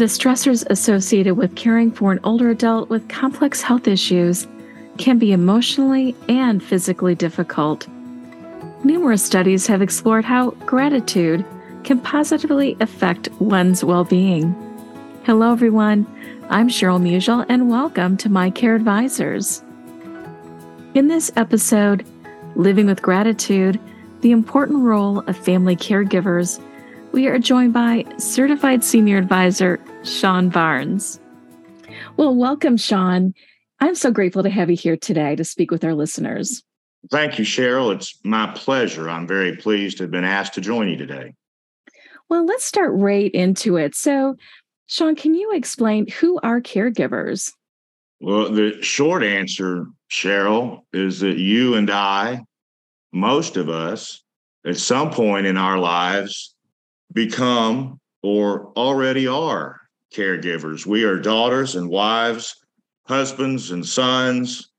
The stressors associated with caring for an older adult with complex health issues can be emotionally and physically difficult. Numerous studies have explored how gratitude can positively affect one's well being. Hello, everyone. I'm Cheryl Musial, and welcome to My Care Advisors. In this episode, Living with Gratitude The Important Role of Family Caregivers, we are joined by Certified Senior Advisor Sean Barnes. Well, welcome, Sean. I'm so grateful to have you here today to speak with our listeners. Thank you, Cheryl. It's my pleasure. I'm very pleased to have been asked to join you today. Well, let's start right into it. So, Sean, can you explain who are caregivers? Well, the short answer, Cheryl, is that you and I, most of us, at some point in our lives, become or already are caregivers. We are daughters and wives, husbands and sons,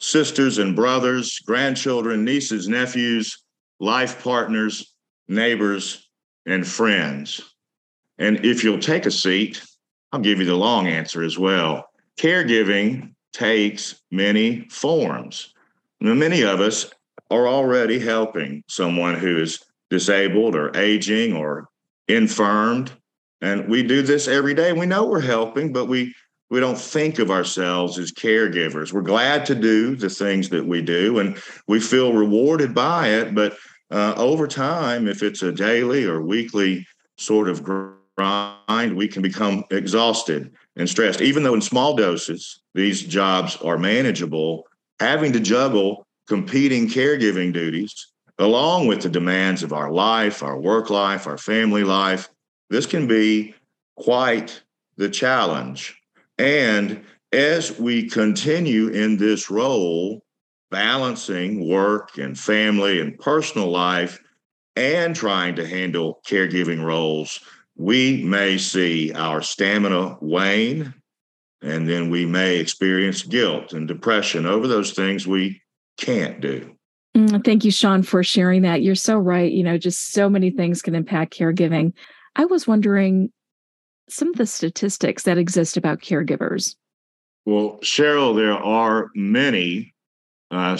sisters and brothers, grandchildren, nieces, nephews, life partners, neighbors, and friends. And if you'll take a seat, I'll give you the long answer as well. Caregiving takes many forms. Now, many of us are already helping someone who is disabled or aging or infirmed. And we do this every day. We know we're helping, but we we don't think of ourselves as caregivers. We're glad to do the things that we do, and we feel rewarded by it. But uh, over time, if it's a daily or weekly sort of grind, we can become exhausted and stressed. Even though in small doses, these jobs are manageable, having to juggle competing caregiving duties along with the demands of our life, our work life, our family life. This can be quite the challenge. And as we continue in this role, balancing work and family and personal life and trying to handle caregiving roles, we may see our stamina wane and then we may experience guilt and depression over those things we can't do. Mm, thank you, Sean, for sharing that. You're so right. You know, just so many things can impact caregiving. I was wondering some of the statistics that exist about caregivers. Well, Cheryl, there are many uh,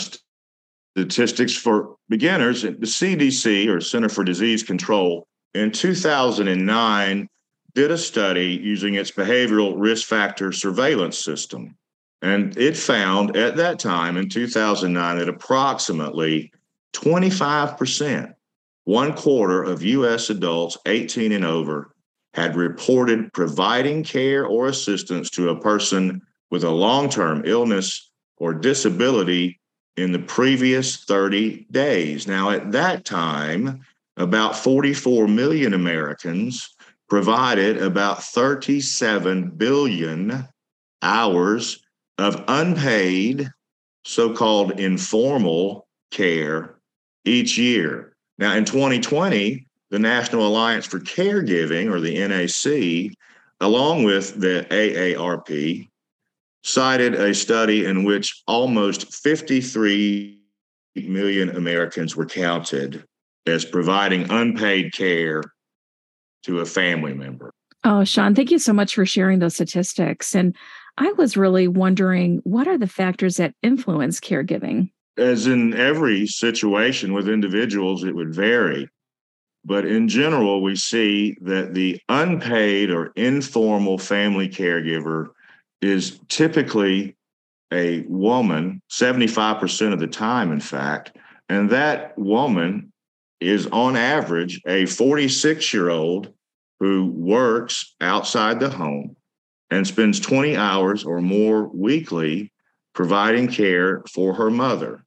statistics for beginners. The CDC, or Center for Disease Control, in 2009 did a study using its behavioral risk factor surveillance system. And it found at that time in 2009 that approximately 25%, one quarter of US adults 18 and over, had reported providing care or assistance to a person with a long term illness or disability in the previous 30 days. Now, at that time, about 44 million Americans provided about 37 billion hours of unpaid, so called informal care each year. Now, in 2020, the National Alliance for Caregiving, or the NAC, along with the AARP, cited a study in which almost 53 million Americans were counted as providing unpaid care to a family member. Oh, Sean, thank you so much for sharing those statistics. And I was really wondering what are the factors that influence caregiving? As in every situation with individuals, it would vary. But in general, we see that the unpaid or informal family caregiver is typically a woman, 75% of the time, in fact. And that woman is on average a 46 year old who works outside the home and spends 20 hours or more weekly providing care for her mother.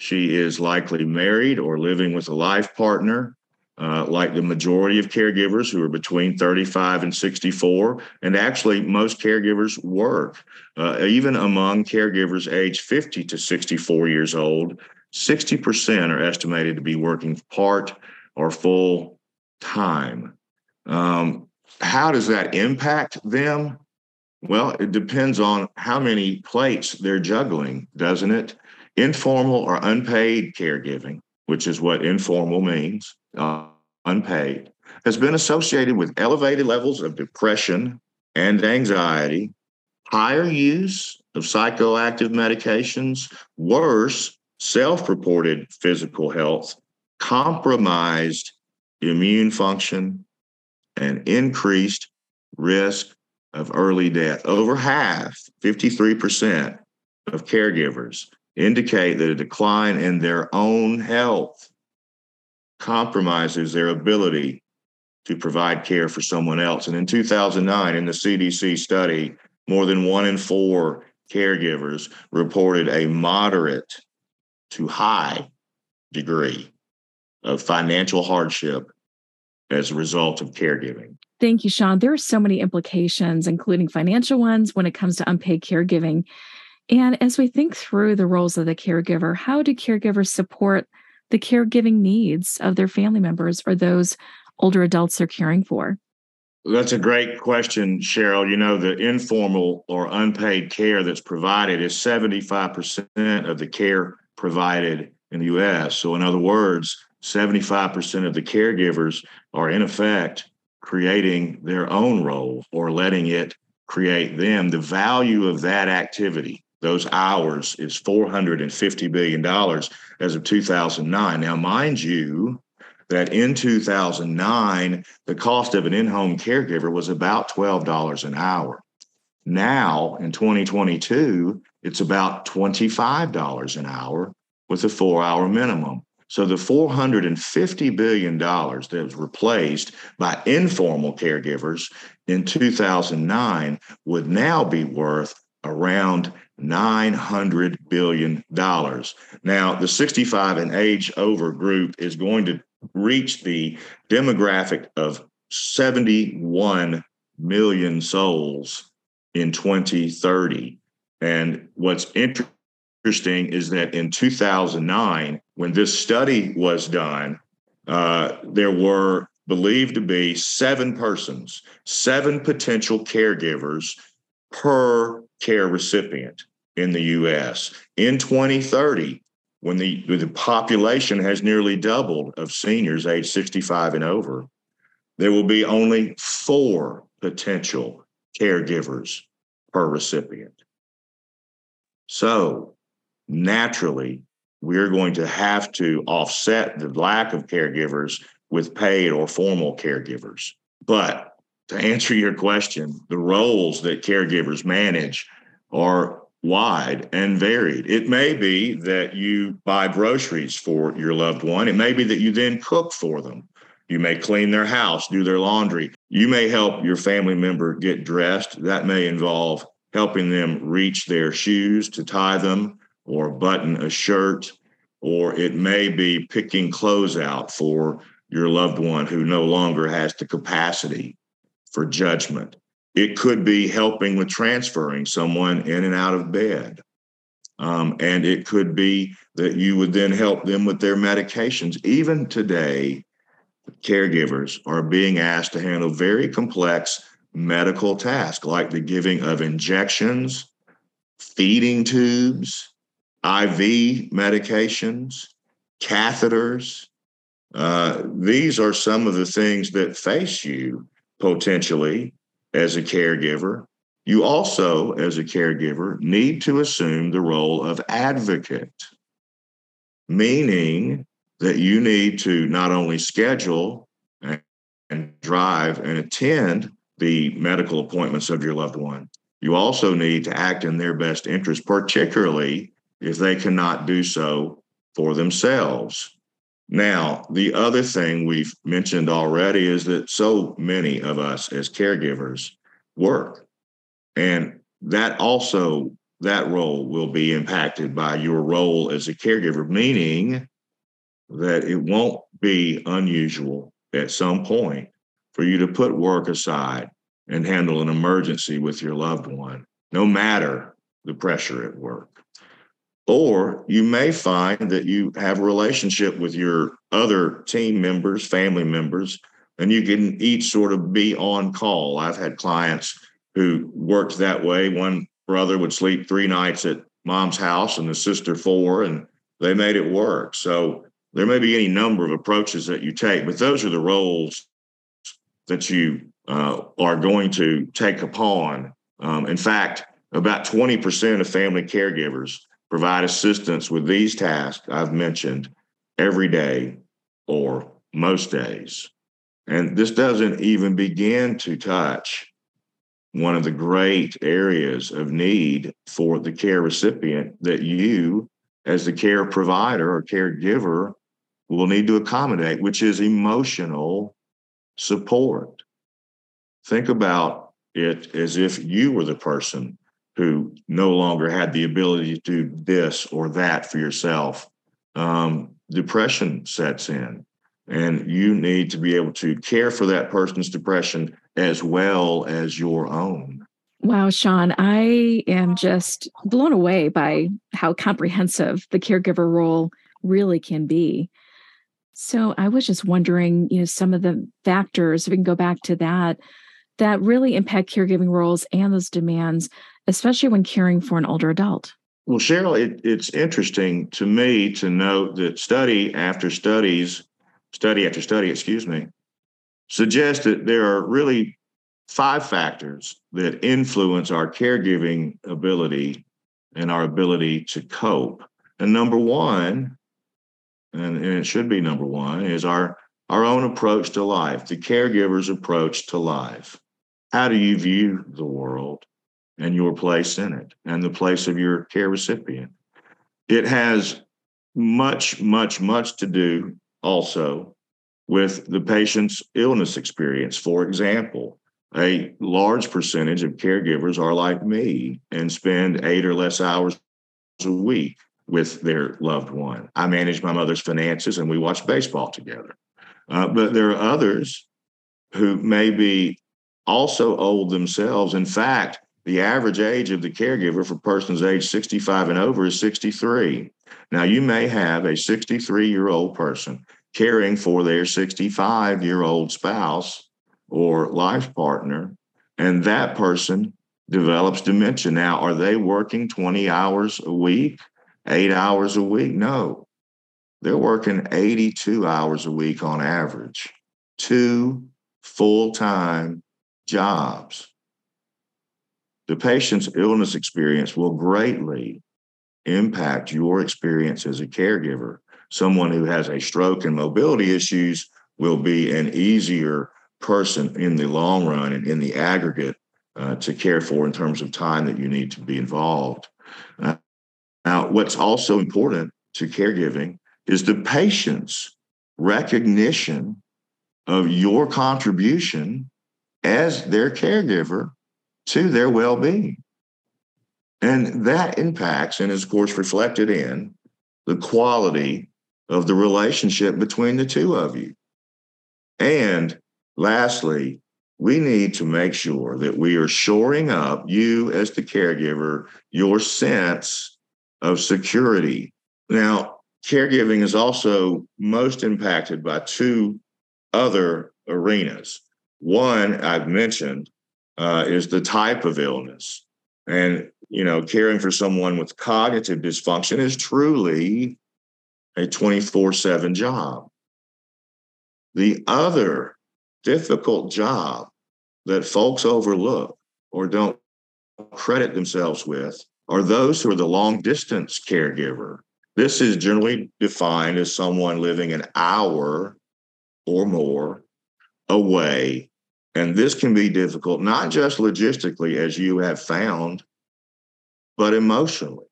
She is likely married or living with a life partner, uh, like the majority of caregivers who are between 35 and 64. And actually, most caregivers work. Uh, even among caregivers aged 50 to 64 years old, 60% are estimated to be working part or full time. Um, how does that impact them? Well, it depends on how many plates they're juggling, doesn't it? Informal or unpaid caregiving, which is what informal means, uh, unpaid, has been associated with elevated levels of depression, and anxiety, higher use of psychoactive medications, worse self reported physical health, compromised immune function, and increased risk of early death. Over half, 53% of caregivers indicate that a decline in their own health compromises their ability to provide care for someone else. And in 2009, in the CDC study, more than one in four caregivers reported a moderate to high degree of financial hardship as a result of caregiving. Thank you, Sean. There are so many implications, including financial ones, when it comes to unpaid caregiving. And as we think through the roles of the caregiver, how do caregivers support the caregiving needs of their family members or those older adults they're caring for? That's a great question, Cheryl. You know, the informal or unpaid care that's provided is 75% of the care provided in the US. So, in other words, 75% of the caregivers are in effect creating their own role or letting it create them. The value of that activity, those hours, is $450 billion as of 2009. Now, mind you, that in 2009, the cost of an in home caregiver was about $12 an hour. Now, in 2022, it's about $25 an hour with a four hour minimum. So the $450 billion that was replaced by informal caregivers in 2009 would now be worth around $900 billion. Now, the 65 and age over group is going to reach the demographic of 71 million souls in 2030. And what's interesting is that in 2009, when this study was done, uh, there were believed to be seven persons, seven potential caregivers per care recipient in the US. In 2030, when the, the population has nearly doubled of seniors age 65 and over, there will be only four potential caregivers per recipient. So naturally, we're going to have to offset the lack of caregivers with paid or formal caregivers. But to answer your question, the roles that caregivers manage are wide and varied. It may be that you buy groceries for your loved one. It may be that you then cook for them. You may clean their house, do their laundry. You may help your family member get dressed. That may involve helping them reach their shoes to tie them or button a shirt. Or it may be picking clothes out for your loved one who no longer has the capacity for judgment it could be helping with transferring someone in and out of bed. Um, and it could be that you would then help them with their medications. Even today, caregivers are being asked to handle very complex medical tasks like the giving of injections, feeding tubes, IV medications, catheters. Uh, these are some of the things that face you potentially as a caregiver. You also, as a caregiver, need to assume the role of advocate, meaning that you need to not only schedule and, drive and attend the medical appointments of your loved one, you also need to act in their best interest, particularly if they cannot do so for themselves. Now, the other thing we've mentioned already is that so many of us as caregivers work. And that also, that role will be impacted by your role as a caregiver, meaning that it won't be unusual at some point for you to put work aside and handle an emergency with your loved one, no matter the pressure at work. Or you may find that you have a relationship with your other team members, family members, and you can each sort of be on call. I've had clients who worked that way. One brother would sleep three nights at mom's house and the sister four, and they made it work. So there may be any number of approaches that you take, but those are the roles that you uh, are going to take upon. Um, in fact, about 20% of family caregivers provide assistance with these tasks I've mentioned every day or most days. And this doesn't even begin to touch one of the great areas of need for the care recipient that you, as the care provider or caregiver, will need to accommodate, which is emotional support. Think about it as if you were the person who no longer had the ability to do this or that for yourself. Um, depression sets in, and you need to be able to care for that person's depression as well as your own. Wow, Sean, I am just blown away by how comprehensive the caregiver role really can be. So I was just wondering, you know, some of the factors, if we can go back to that, that really impact caregiving roles and those demands, especially when caring for an older adult. Well, Cheryl, it, it's interesting to me to note that study after studies, study after study, excuse me, suggest that there are really five factors that influence our caregiving ability and our ability to cope. And number one, and, and it should be number one, is our, our own approach to life, the caregiver's approach to life. How do you view the world and your place in it and the place of your care recipient? It has much, much, much to do also with the patient's illness experience. For example, a large percentage of caregivers are like me and spend eight or less hours a week with their loved one. I manage my mother's finances and we watch baseball together. Uh, but there are others who may be also old themselves. In fact, the average age of the caregiver for persons age 65 and over is 63. Now, you may have a 63 year old person caring for their 65 year old spouse or life partner, and that person develops dementia. Now, are they working 20 hours a week, eight hours a week? No, they're working 82 hours a week on average, two full time jobs. The patient's illness experience will greatly impact your experience as a caregiver. Someone who has a stroke and mobility issues will be an easier person in the long run and in the aggregate uh, to care for in terms of time that you need to be involved. Uh, now, what's also important to caregiving is the patient's recognition of your contribution as their caregiver to their well being. And that impacts and is, of course, reflected in the quality of the relationship between the two of you. And Lastly, we need to make sure that we are shoring up you as the caregiver, your sense of security. Now, caregiving is also most impacted by two other arenas. One I've mentioned uh, is the type of illness. And, you know, caring for someone with cognitive dysfunction is truly a 24 7 job. The other difficult job that folks overlook or don't credit themselves with are those who are the long distance caregiver. This is generally defined as someone living an hour or more away. And this can be difficult, not just logistically, as you have found, but emotionally,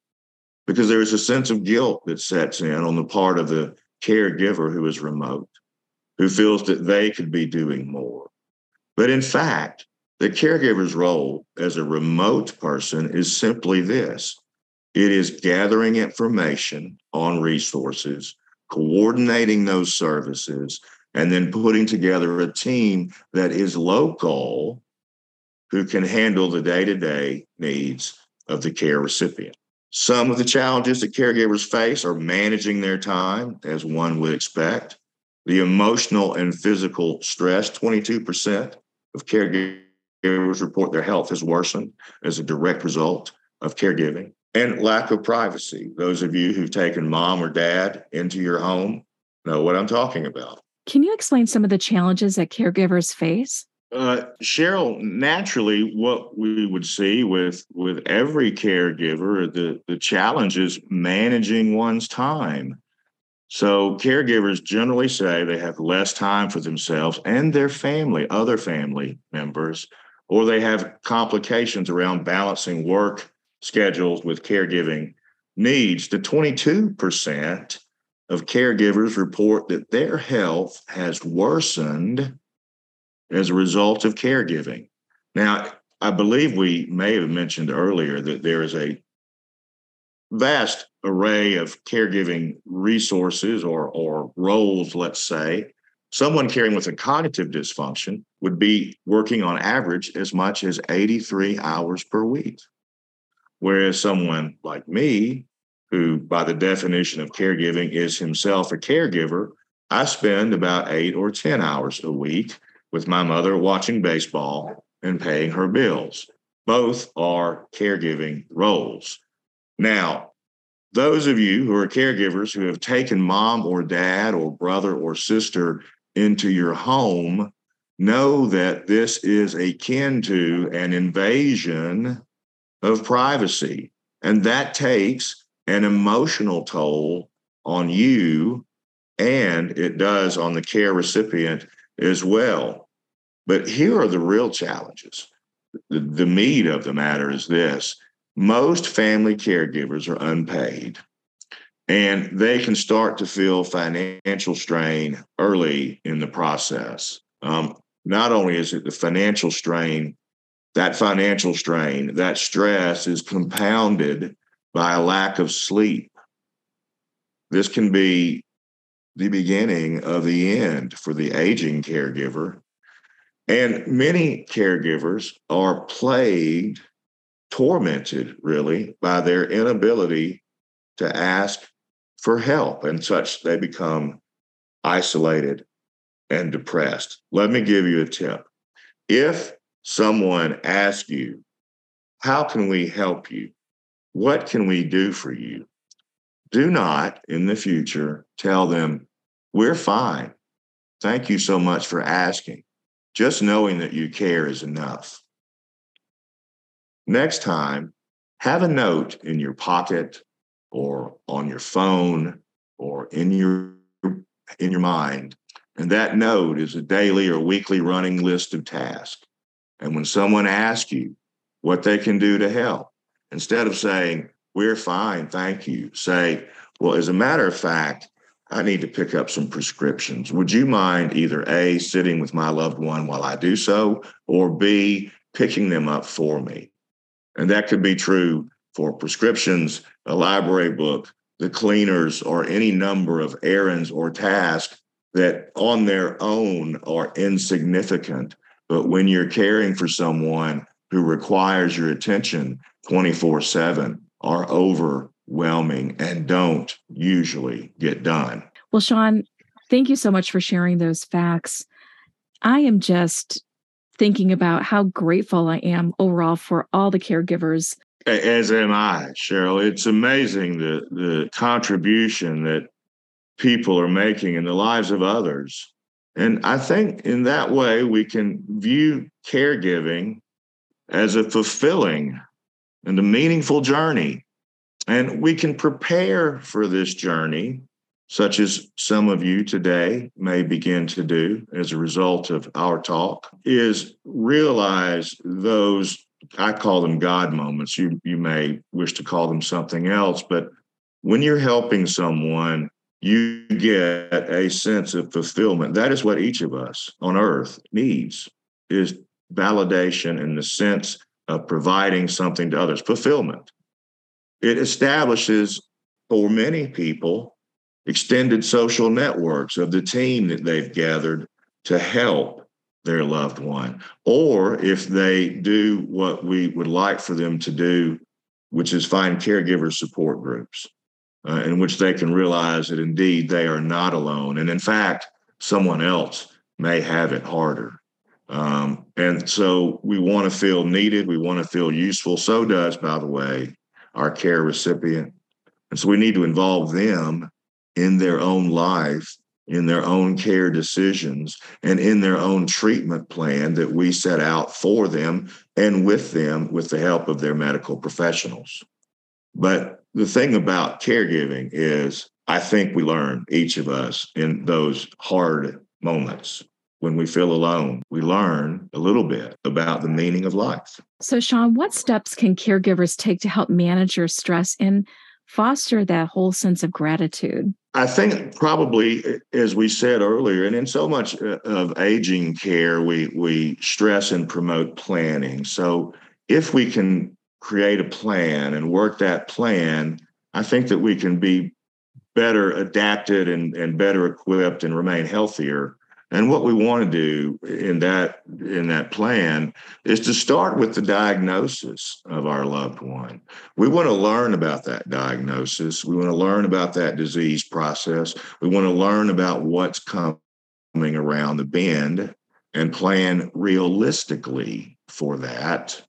because there is a sense of guilt that sets in on the part of the caregiver who is remote who feels that they could be doing more. But in fact, the caregiver's role as a remote person is simply this it is gathering information on resources, coordinating those services, and then putting together a team that is local who can handle the day to day needs of the care recipient. Some of the challenges that caregivers face are managing their time, as one would expect, the emotional and physical stress 22% of caregivers report their health has worsened as a direct result of caregiving. And lack of privacy. Those of you who've taken mom or dad into your home know what i'm talking about Can you explain some of the challenges that caregivers face? Uh, Cheryl, naturally, what we would see with with every caregiver, the the challenge is managing one's time. So caregivers generally say they have less time for themselves and their family, other family members, or they have complications around balancing work schedules with caregiving needs. The 22% of caregivers report that their health has worsened as a result of caregiving. Now, I believe we may have mentioned earlier that there is a vast array of caregiving resources or, or roles, let's say. Someone caring with a cognitive dysfunction would be working on average as much as 83 hours per week. Whereas someone like me, who by the definition of caregiving is himself a caregiver, I spend about eight or 10 hours a week with my mother watching baseball and paying her bills. Both are caregiving roles. Now, those of you who are caregivers who have taken mom or dad or brother or sister into your home know that this is akin to an invasion of privacy. And that takes an emotional toll on you, and it does on the care recipient as well. But here are the real challenges. The, the meat of the matter is this most family caregivers are unpaid and they can start to feel financial strain early in the process. Um, not only is it the financial strain, that financial strain, that stress is compounded by a lack of sleep. This can be the beginning of the end for the aging caregiver. And many caregivers are plagued, tormented really, by their inability to ask for help and such. They become isolated and depressed. Let me give you a tip. If someone asks you, How can we help you? What can we do for you? Do not in the future tell them, we're fine. Thank you so much for asking. Just knowing that you care is enough. Next time, have a note in your pocket or on your phone or in your in your mind. And that note is a daily or weekly running list of tasks. And when someone asks you what they can do to help, instead of saying, We're fine, thank you, say, Well, as a matter of fact, I need to pick up some prescriptions. Would you mind either A, sitting with my loved one while I do so, or B, picking them up for me? And that could be true for prescriptions, a library book, the cleaners, or any number of errands or tasks that on their own are insignificant. But when you're caring for someone who requires your attention 24 7, are overwhelming and don't usually get done. Well, Sean, thank you so much for sharing those facts. I am just thinking about how grateful I am overall for all the caregivers. As am I, Cheryl. It's amazing the the contribution that people are making in the lives of others. And I think in that way we can view caregiving as a fulfilling and a meaningful journey. And we can prepare for this journey, such as some of you today may begin to do as a result of our talk, is realize those, I call them God moments. You, you may wish to call them something else, but when you're helping someone, you get a sense of fulfillment. That is what each of us on earth needs is validation in the sense of providing something to others, fulfillment. It establishes for many people extended social networks of the team that they've gathered to help their loved one. Or if they do what we would like for them to do, which is find caregiver support groups uh, in which they can realize that indeed they are not alone. And in fact, someone else may have it harder. Um, and so we want to feel needed. We want to feel useful. So does, by the way, our care recipient. And so we need to involve them in their own life in their own care decisions and in their own treatment plan that we set out for them and with them with the help of their medical professionals. But the thing about caregiving is, I think we learn, each of us, in those hard moments when we feel alone, we learn a little bit about the meaning of life. So, Sean, what steps can caregivers take to help manage your stress and foster that whole sense of gratitude? I think probably, as we said earlier, and in so much uh, of aging care, we we stress and promote planning. So if we can create a plan and work that plan, I think that we can be better adapted and, and better equipped and remain healthier and what we want to do in that in that plan is to start with the diagnosis of our loved one. We want to learn about that diagnosis. We want to learn about that disease process. We want to learn about what's coming around the bend and plan realistically for that.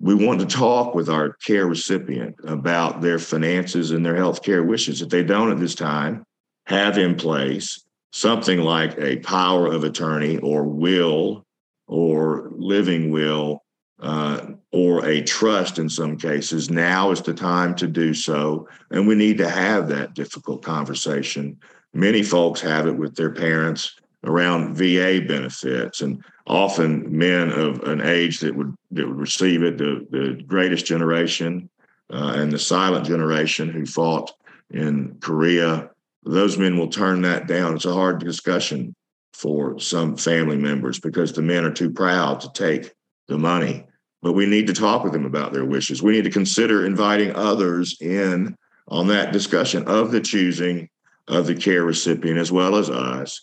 We want to talk with our care recipient about their finances and their health care wishes. that they don't at this time have in place something like a power of attorney or will or living will uh, or a trust in some cases, now is the time to do so. And we need to have that difficult conversation. Many folks have it with their parents around VA benefits, and often men of an age that would that would receive it, the, the greatest generation uh, and the silent generation who fought in Korea those men will turn that down. It's a hard discussion for some family members because the men are too proud to take the money. But we need to talk with them about their wishes. We need to consider inviting others in on that discussion of the choosing of the care recipient as well as us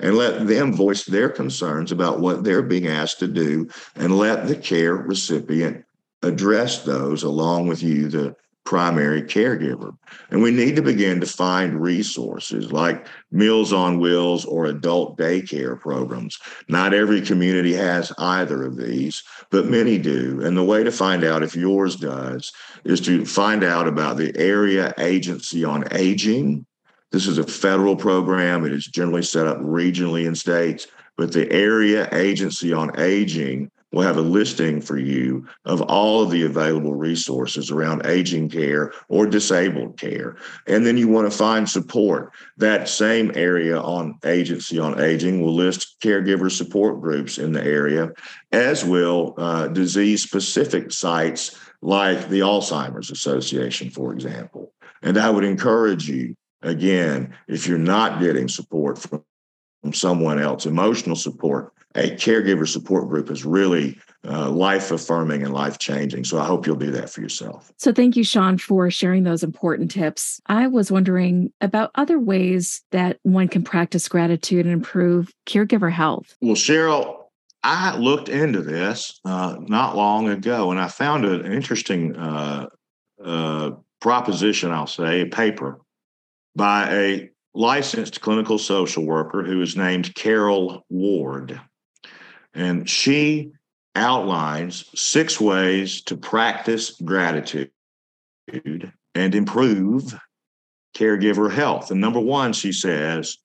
and let them voice their concerns about what they're being asked to do and let the care recipient address those along with you, the primary caregiver. And we need to begin to find resources like Meals on Wheels or adult daycare programs. Not every community has either of these, but many do. And the way to find out if yours does is to find out about the Area Agency on Aging. This is a federal program. It is generally set up regionally in states, but the Area Agency on Aging We'll have a listing for you of all of the available resources around aging care or disabled care. And then you want to find support. That same area on Agency on Aging will list caregiver support groups in the area, as will uh, disease specific sites like the Alzheimer's Association, for example. And I would encourage you, again, if you're not getting support from, from someone else, emotional support, a caregiver support group is really uh, life affirming and life changing. So I hope you'll do that for yourself. So thank you, Sean, for sharing those important tips. I was wondering about other ways that one can practice gratitude and improve caregiver health. Well, Cheryl, I looked into this uh, not long ago and I found an interesting uh, uh proposition, I'll say, a paper by a licensed clinical social worker who is named Carol Ward. And she outlines six ways to practice gratitude and improve caregiver health. And number one, she says,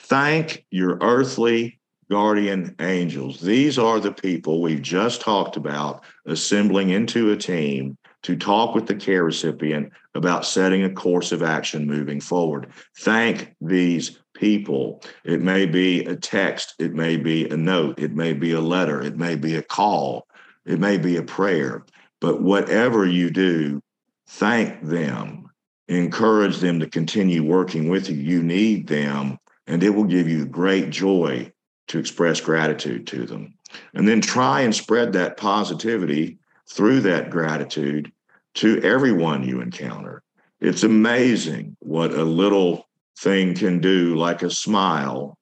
thank your earthly guardian angels. These are the people we've just talked about assembling into a team to talk with the care recipient about setting a course of action moving forward. Thank these people. It may be a text, it may be a note, it may be a letter, it may be a call, it may be a prayer. But whatever you do, thank them, encourage them to continue working with you. You need them, and it will give you great joy to express gratitude to them. And then try and spread that positivity through that gratitude to everyone you encounter. It's amazing what a little thing can do, like a smile.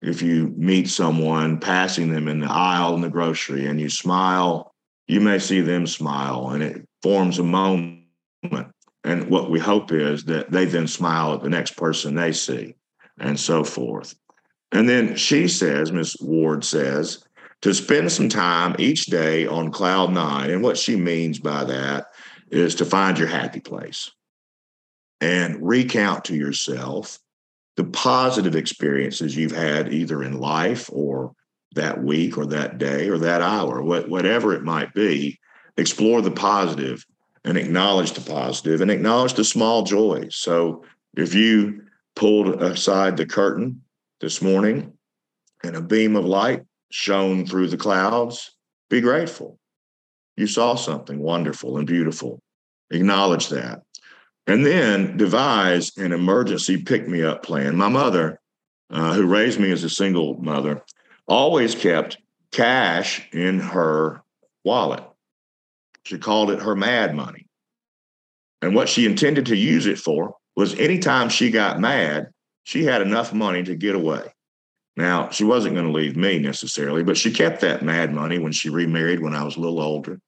If you meet someone passing them in the aisle in the grocery and you smile, you may see them smile and it forms a moment. And what we hope is that they then smile at the next person they see and so forth. And then she says, Miss Ward says, to spend some time each day on cloud nine. And what she means by that is to find your happy place and recount to yourself the positive experiences you've had either in life or that week or that day or that hour, whatever it might be. Explore the positive and acknowledge the positive and acknowledge the small joys. So if you pulled aside the curtain this morning and a beam of light shone through the clouds, be grateful. You saw something wonderful and beautiful. Acknowledge that. And then devise an emergency pick me up plan. My mother, uh, who raised me as a single mother, always kept cash in her wallet. She called it her mad money. And what she intended to use it for was anytime she got mad, she had enough money to get away. Now, she wasn't going to leave me necessarily, but she kept that mad money when she remarried when I was a little older.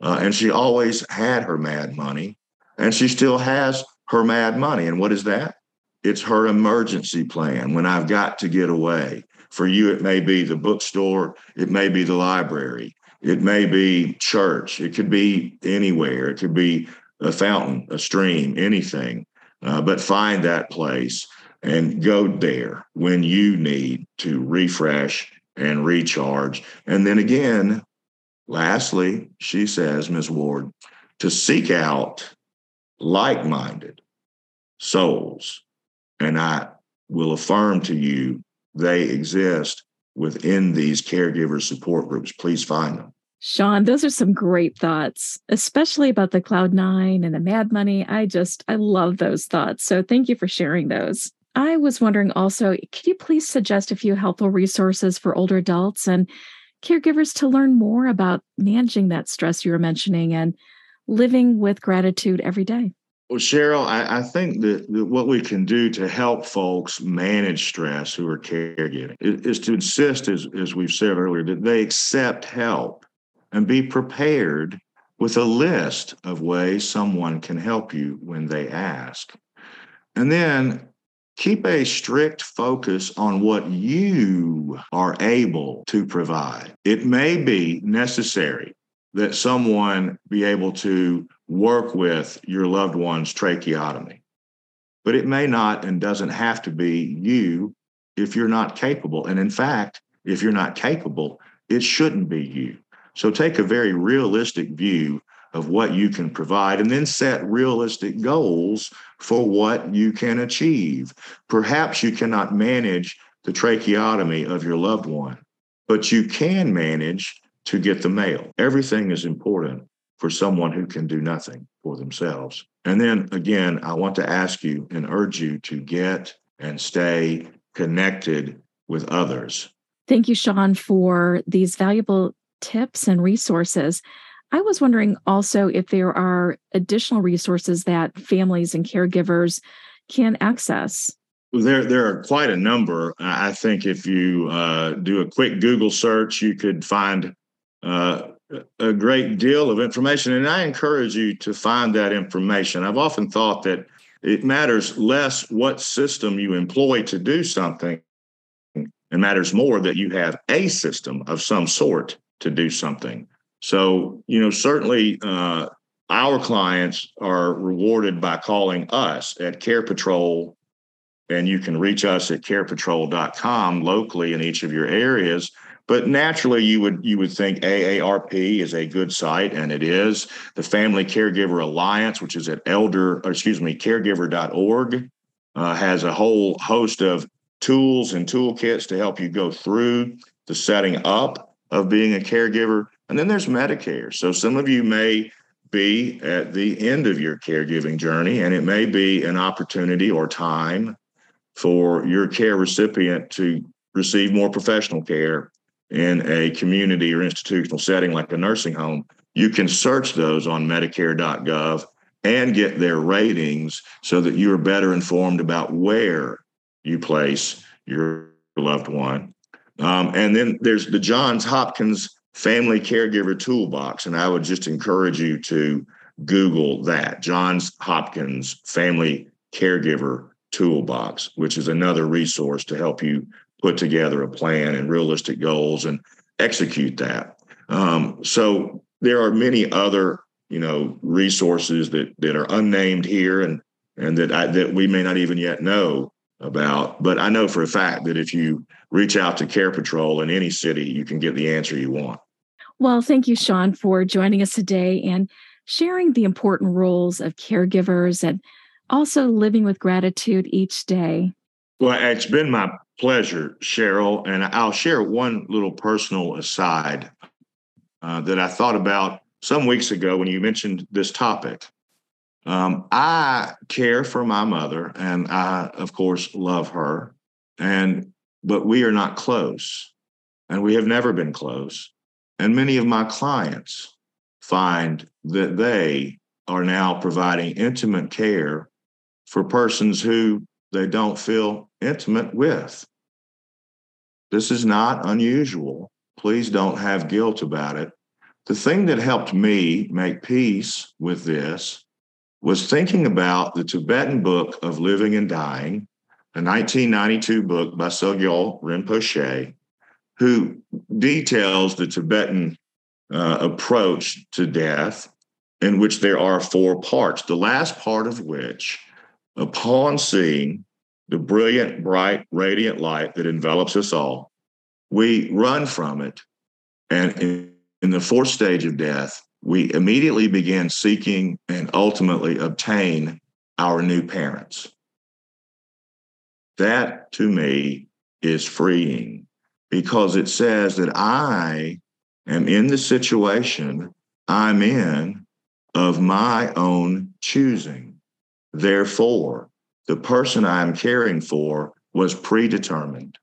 Uh, and she always had her mad money, and she still has her mad money. And what is that? It's her emergency plan when I've got to get away. For you, it may be the bookstore, it may be the library, it may be church, it could be anywhere, it could be a fountain, a stream, anything. Uh, but find that place and go there when you need to refresh and recharge. And then again, lastly, she says, Ms. Ward, to seek out like minded souls. And I will affirm to you, they exist within these caregiver support groups. Please find them. Sean, those are some great thoughts, especially about the Cloud Nine and the Mad Money. I just, I love those thoughts. So thank you for sharing those. I was wondering also, could you please suggest a few helpful resources for older adults and caregivers to learn more about managing that stress you were mentioning and living with gratitude every day? Well, Cheryl, I, I think that, that, what we can do to help folks manage stress who are caregiving is, is to insist, as, as we've said earlier, that they accept help and be prepared with a list of ways someone can help you when they ask. And then keep a strict focus on what you are able to provide. It may be necessary that someone be able to work with your loved one's tracheotomy, but it may not and doesn't have to be you if you're not capable. And in fact, if you're not capable, it shouldn't be you. So take a very realistic view of what you can provide and then set realistic goals for what you can achieve. Perhaps you cannot manage the tracheotomy of your loved one, but you can manage to get the mail. Everything is important for someone who can do nothing for themselves. And then again, I want to ask you and urge you to get and stay connected with others. Thank you, Sean, for these valuable tips and resources. I was wondering also if there are additional resources that families and caregivers can access. There, there are quite a number. I think if you uh, do a quick Google search, you could find uh, a great deal of information. And I encourage you to find that information. I've often thought that it matters less what system you employ to do something, and matters more that you have a system of some sort to do something. So, you know, certainly uh, our clients are rewarded by calling us at Care Patrol, and you can reach us at carepatrol.com locally in each of your areas. But naturally, you would you would think AARP is a good site, and it is. The Family Caregiver Alliance, which is at elder, excuse me, caregiver.org, uh, has a whole host of tools and toolkits to help you go through the setting up of being a caregiver. And then there's Medicare. So some of you may be at the end of your caregiving journey, and it may be an opportunity or time for your care recipient to receive more professional care in a community or institutional setting like a nursing home. You can search those on Medicare.gov and get their ratings so that you are better informed about where you place your loved one. Um, and then there's the Johns Hopkins family caregiver toolbox. And I would just encourage you to Google that Johns Hopkins family caregiver toolbox, which is another resource to help you put together a plan and realistic goals and execute that. Um, so there are many other, you know, resources that that are unnamed here and and that I, that we may not even yet know about. But I know for a fact that if you reach out to Care Patrol in any city, you can get the answer you want. Well, thank you, Sean, for joining us today and sharing the important roles of caregivers and also living with gratitude each day. Well, it's been my pleasure, Cheryl. And I'll share one little personal aside uh, that I thought about some weeks ago when you mentioned this topic. Um, I care for my mother, and I, of course, love her. And but we are not close, and we have never been close. And many of my clients find that they are now providing intimate care for persons who they don't feel intimate with. This is not unusual. Please don't have guilt about it. The thing that helped me make peace with this was thinking about the Tibetan book of living and dying, a 1992 book by Sogyal Rinpoche, who details the Tibetan uh, approach to death, in which there are four parts, the last part of which, upon seeing the brilliant, bright, radiant light that envelops us all, we run from it. And in, in the fourth stage of death, we immediately began seeking and ultimately obtain our new parents. That to me is freeing because it says that I am in the situation I'm in of my own choosing. Therefore, the person I'm caring for was predetermined.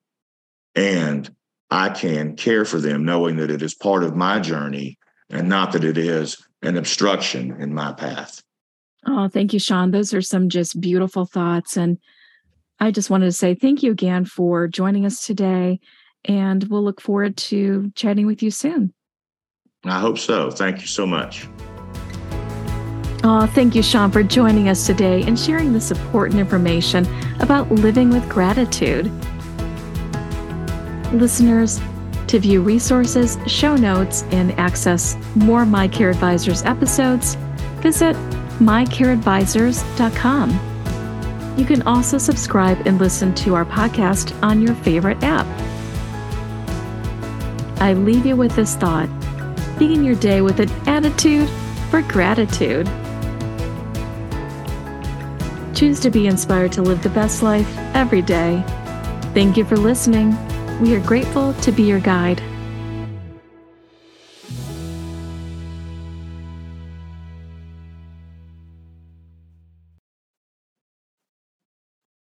And I can care for them knowing that it is part of my journey and not that it is an obstruction in my path. Oh, thank you, Sean. Those are some just beautiful thoughts. And I just wanted to say thank you again for joining us today. And we'll look forward to chatting with you soon. I hope so. Thank you so much. Oh, thank you, Sean, for joining us today and sharing this important information about living with gratitude. Listeners, to view resources, show notes, and access more My Care Advisors episodes, visit mycareadvisors.com. You can also subscribe and listen to our podcast on your favorite app. I leave you with this thought begin your day with an attitude for gratitude. Choose to be inspired to live the best life every day. Thank you for listening. We are grateful to be your guide.